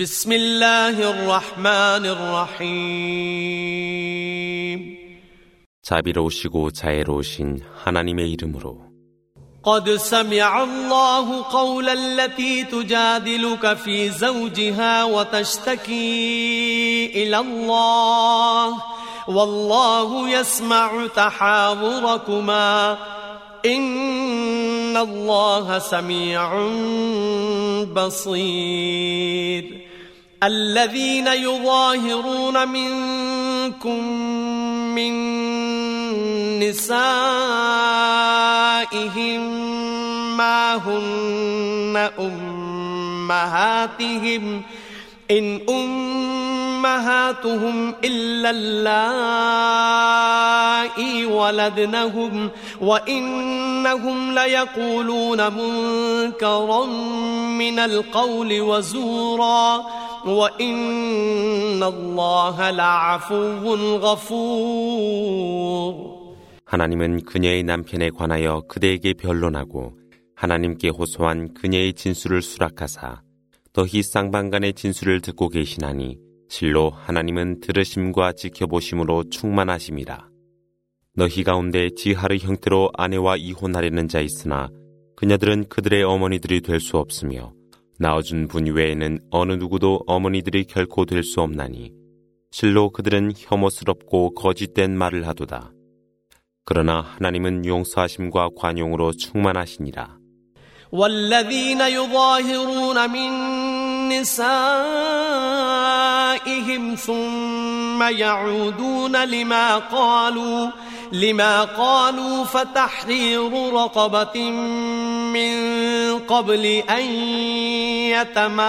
بسم الله الرحمن الرحيم 자비로우시고 자애로우신 하나님의 이름으로 قد سمع الله قول التي تجادلك في زوجها وتشتكي إلى الله والله يسمع تحاوركما إن الله سميع بصير الذين يظاهرون منكم من نسائهم ما هن أمهاتهم إن أمهاتهم إلا اللائي ولدنهم وإنهم ليقولون منكرا من القول وزورا وإن الله لعفو غفور 하나님은 그녀의 남편에 관하여 그대에게 변론하고 하나님께 호소한 그녀의 진술을 수락하사 너희 쌍방간의 진술을 듣고 계시나니 실로 하나님은 들으심과 지켜보심으로 충만하심이라. 너희 가운데 지하의 형태로 아내와 이혼하려는 자 있으나 그녀들은 그들의 어머니들이 될 수 없으며 낳아준 분 외에는 어느 누구도 어머니들이 결코 될 수 없나니 실로 그들은 혐오스럽고 거짓된 말을 하도다. 그러나 하나님은 용서하심과 관용으로 충만하시니라. نسائهم ثم يعودون لما قالوا لما قالوا فتحرير رقبة من قبل أن يتماسا.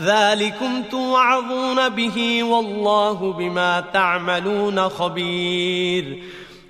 ذلكم توعظون به والله بما تعملون خبير.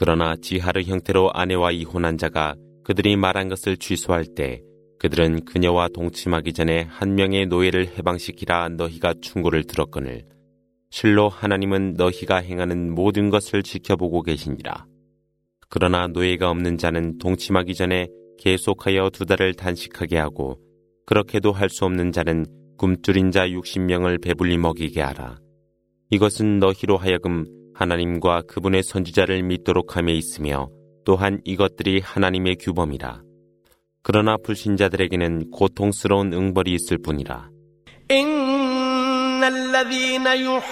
그러나 지하를 형태로 아내와 이혼한 자가 그들이 말한 것을 취소할 때 그들은 그녀와 동침하기 전에 한 명의 노예를 해방시키라 너희가 충고를 들었거늘 실로 하나님은 너희가 행하는 모든 것을 지켜보고 계시니라. 그러나 노예가 없는 자는 동침하기 전에 계속하여 두 달을 단식하게 하고 그렇게도 할 수 없는 자는 굶주린 자 60명을 배불리 먹이게 하라. 이것은 너희로 하여금 하나님과 그분의 선지자를 믿도록 함에 있으며 또한 이것들이 하나님의 규범이라. 그러나 불신자들에게는 고통스러운 응벌이 있을 뿐이라. إن الذين يحادون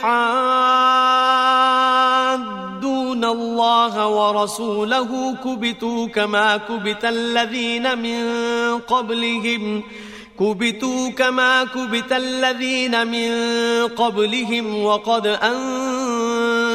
الله ورسوله كبتوا كما كبت الذين من قبلهم كبتوا كما كبت الذين من قبلهم وقد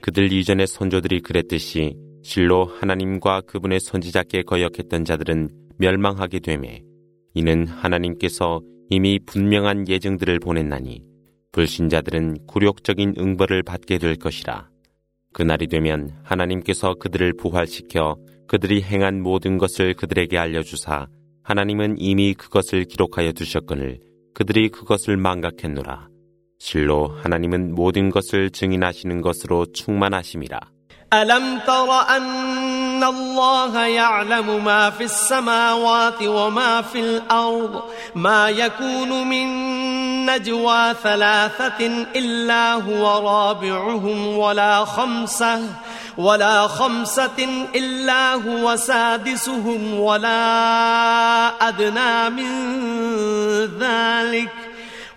그들 이전의 선조들이 그랬듯이 실로 하나님과 그분의 선지자께 거역했던 자들은 멸망하게 되매 이는 하나님께서 이미 분명한 예증들을 보냈나니 불신자들은 굴욕적인 응벌을 받게 될 것이라. 그날이 되면 하나님께서 그들을 부활시켜 그들이 행한 모든 것을 그들에게 알려주사 하나님은 이미 그것을 기록하여 두셨거늘 그들이 그것을 망각했노라. 실로 하나님은 모든 것을 증인하시는 것으로 충만하심이라. ألم تر أن الله يعلم ما في السماوات وما في الأرض ما يكون من نجوى ثلاثة إلا هو رابعهم ولا خمسة ولا خمسة إلا هو سادسهم ولا أدنى من ذلك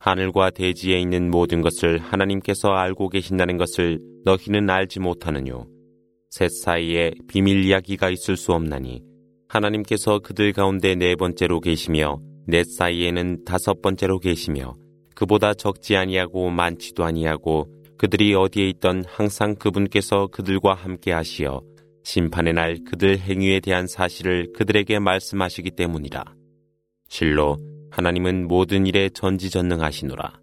하늘과 대지에 있는 모든 것을 하나님께서 알고 계신다는 것을 너희는 알지 못하느뇨. 셋 사이에 비밀 이야기가 있을 수 없나니 하나님께서 그들 가운데 네 번째로 계시며 넷 사이에는 다섯 번째로 계시며 그보다 적지 아니하고 많지도 아니하고 그들이 어디에 있던 항상 그분께서 그들과 함께 하시어 심판의 날 그들 행위에 대한 사실을 그들에게 말씀하시기 때문이라. 실로 하나님은 모든 일에 전지전능하시노라.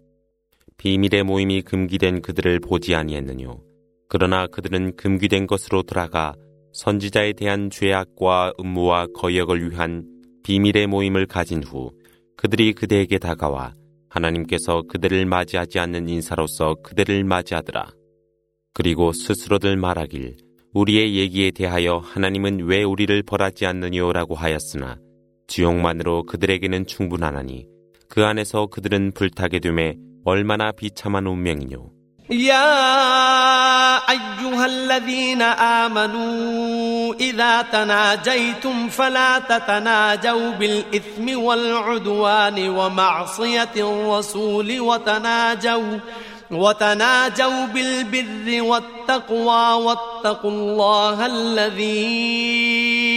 비밀의 모임이 금기된 그들을 보지 아니했느뇨. 그러나 그들은 금기된 것으로 돌아가 선지자에 대한 죄악과 음모와 거역을 위한 비밀의 모임을 가진 후 그들이 그대에게 다가와 하나님께서 그들을 맞이하지 않는 인사로서 그들을 맞이하더라. 그리고 스스로들 말하길 우리의 얘기에 대하여 하나님은 왜 우리를 벌하지 않느냐라고 하였으나 지옥만으로 그들에게는 충분하나니 그 안에서 그들은 불타게 됨에 얼마나 비참한 운명이뇨. يا أيها الذين آمنوا إذا تناجيتم فلا تتناجوا بالإثم والعدوان ومعصية الرسول وتناجوا وتناجوا بالبر والتقوى واتقوا الله الذي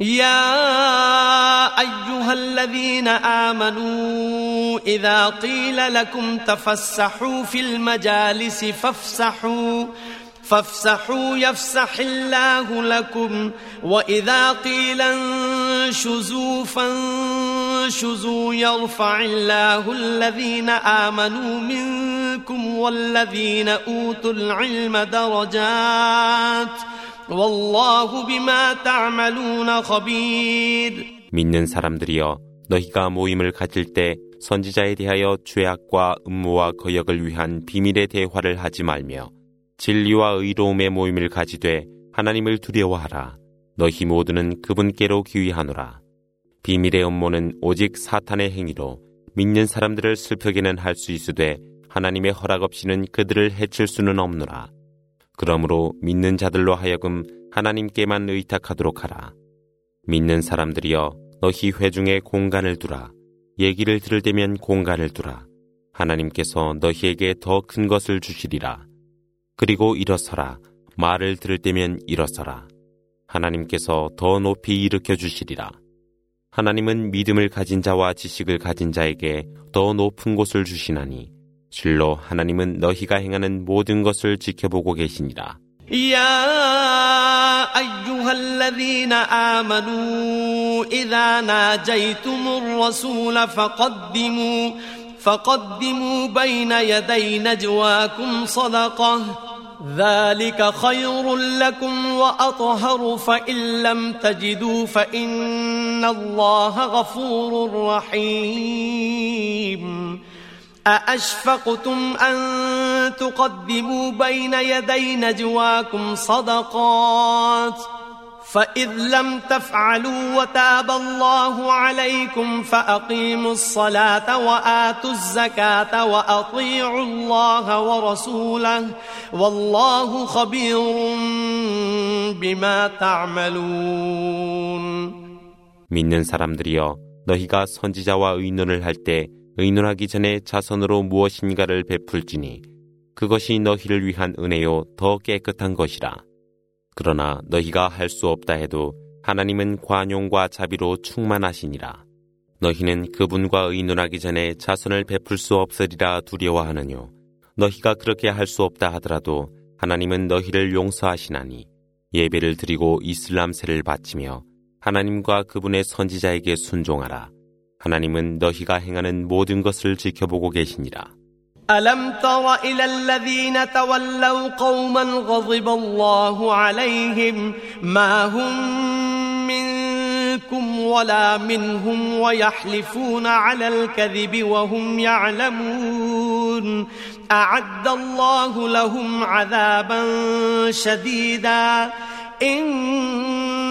يا أيها الذين آمنوا إذا قيل لكم تفسحوا في المجالس فافسحوا فافسحوا يفسح الله لكم. وإذا قيل انشزوا فانشزوا يرفع الله الذين آمنوا منكم والذين أوتوا العلم درجات. 믿는 사람들이여 너희가 모임을 가질 때 선지자에 대하여 죄악과 음모와 거역을 위한 비밀의 대화를 하지 말며 진리와 의로움의 모임을 가지되 하나님을 두려워하라. 너희 모두는 그분께로 귀의하노라. 비밀의 음모는 오직 사탄의 행위로 믿는 사람들을 슬프게는 할 수 있으되 하나님의 허락 없이는 그들을 해칠 수는 없노라. 그러므로 믿는 자들로 하여금 하나님께만 의탁하도록 하라. 믿는 사람들이여 너희 회중에 공간을 두라. 얘기를 들을 때면 공간을 두라. 하나님께서 너희에게 더 큰 것을 주시리라. 그리고 일어서라. 말을 들을 때면 일어서라. 하나님께서 더 높이 일으켜 주시리라. 하나님은 믿음을 가진 자와 지식을 가진 자에게 더 높은 곳을 주시나니 실로 하나님은 너희가 행하는 모든 것을 지켜보고 계시니라. يا أيها الذين آمنوا إذا ناجيتم الرسول فقدموا فقدموا بين يدي نجواكم صدقة ذلك خير لكم وأطهر فإن لم تجدوا فإن الله غفور رحيم أأشفقتم أن تقدموا بين يدي نجواكم صدقات فإذ لم تفعلوا وتاب الله عليكم فأقيموا الصلاة وآتوا الزكاة وأطيعوا الله ورسوله والله خبير بما تعملون 믿는 사람들이여 너희가 선지자와 의논을 할 때 의논하기 전에 자선으로 무엇인가를 베풀지니 그것이 너희를 위한 은혜요 더 깨끗한 것이라. 그러나 너희가 할 수 없다 해도 하나님은 관용과 자비로 충만하시니라. 너희는 그분과 의논하기 전에 자선을 베풀 수 없으리라 두려워하느뇨. 너희가 그렇게 할 수 없다 하더라도 하나님은 너희를 용서하시나니 예배를 드리고 이슬람세를 바치며 하나님과 그분의 선지자에게 순종하라. 하나님은 너희가 행하는 모든 것을 지켜보고 계시니라. ألم تر إلى الذين تولوا قوما غضب الله عليهم ما هم منكم ولا منهم ويحلفون على الكذب وهم يعلمون أعد الله لهم عذابا شديدا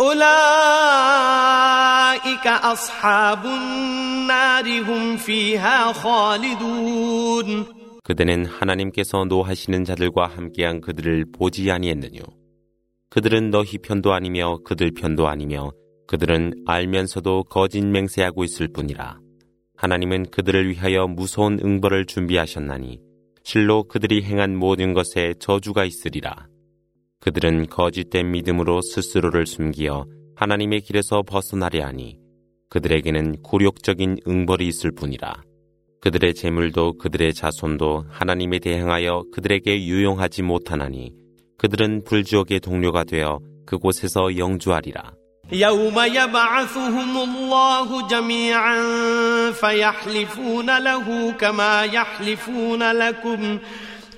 أولئك أصحاب النار هم فيها خالدون 그대는 하나님께서 노하시는 자들과 함께한 그들을 보지 아니했느뇨. 그들은 너희 편도 아니며 그들 편도 아니며 그들은 알면서도 거짓 맹세하고 있을 뿐이라. 하나님은 그들을 위하여 무서운 응벌을 준비하셨나니 실로 그들이 행한 모든 것에 저주가 있으리라. 그들은 거짓된 믿음으로 스스로를 숨기어 하나님의 길에서 벗어나려 하니 그들에게는 굴욕적인 응벌이 있을 뿐이라. 그들의 재물도 그들의 자손도 하나님에 대항하여 그들에게 유용하지 못하나니 그들은 불지옥의 동료가 되어 그곳에서 영주하리라. يوم يبعثهم الله جميعا فيحلفون له كما يحلفون لكم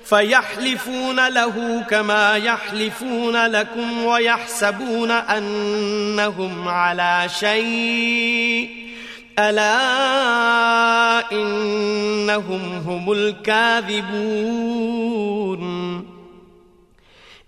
فيحلفون له كما يحلفون لكم ويحسبون أنهم على شيء. ألا إنهم هم الكاذبون.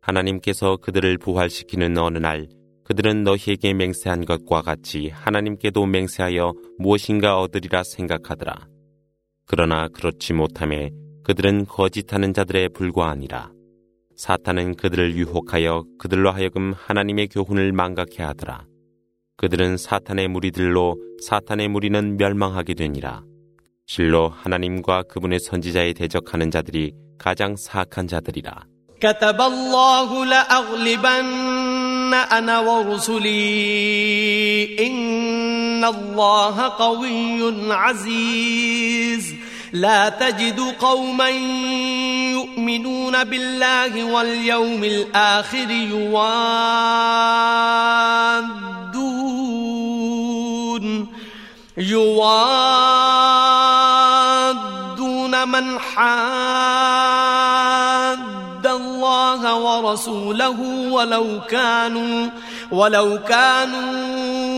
하나님께서 그들을 부활시키는 어느 날 그들은 너희에게 맹세한 것과 같이 하나님께도 맹세하여 무엇인가 얻으리라 생각하더라. 그러나 그렇지 못함에 그들은 거짓하는 자들에 불과하니라. 사탄은 그들을 유혹하여 그들로 하여금 하나님의 교훈을 망각해 하더라. 그들은 사탄의 무리들로 사탄의 무리는 멸망하게 되니라. 실로 하나님과 그분의 선지자에 대적하는 자들이 가장 사악한 자들이라. كتب الله لأغلبن أنا ورسلي إن الله قوي عزيز لا تجد قوما يؤمنون بالله واليوم الآخر يوادون يوادون من حاد الله ورسوله ولو كانوا ولو كانوا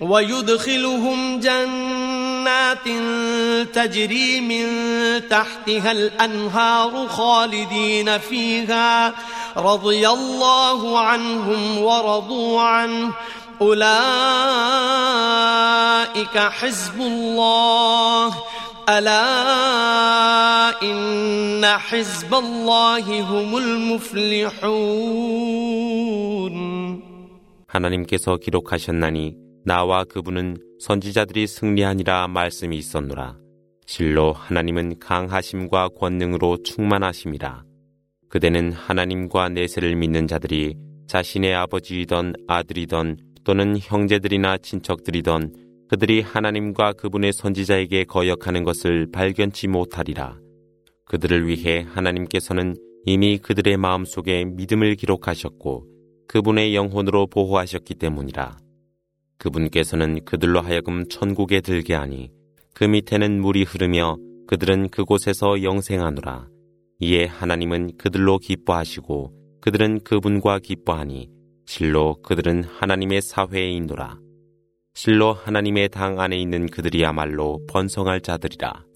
ويدخلهم جنات تجري من تحتها الأنهار خالدين فيها رضي الله عنهم ورضوا عنه أولئك حزب الله ألا إن حزب الله هم المفلحون 하나님께서 기록하셨나니 나와 그분은 선지자들이 승리하니라 말씀이 있었노라. 실로 하나님은 강하심과 권능으로 충만하심이라. 그대는 하나님과 내세를 믿는 자들이 자신의 아버지이던 아들이던 또는 형제들이나 친척들이던 그들이 하나님과 그분의 선지자에게 거역하는 것을 발견치 못하리라. 그들을 위해 하나님께서는 이미 그들의 마음속에 믿음을 기록하셨고 그분의 영혼으로 보호하셨기 때문이라. 그분께서는 그들로 하여금 천국에 들게 하니 그 밑에는 물이 흐르며 그들은 그곳에서 영생하노라. 이에 하나님은 그들로 기뻐하시고 그들은 그분과 기뻐하니 실로 그들은 하나님의 사회에 있노라. 실로 하나님의 당 안에 있는 그들이야말로 번성할 자들이라.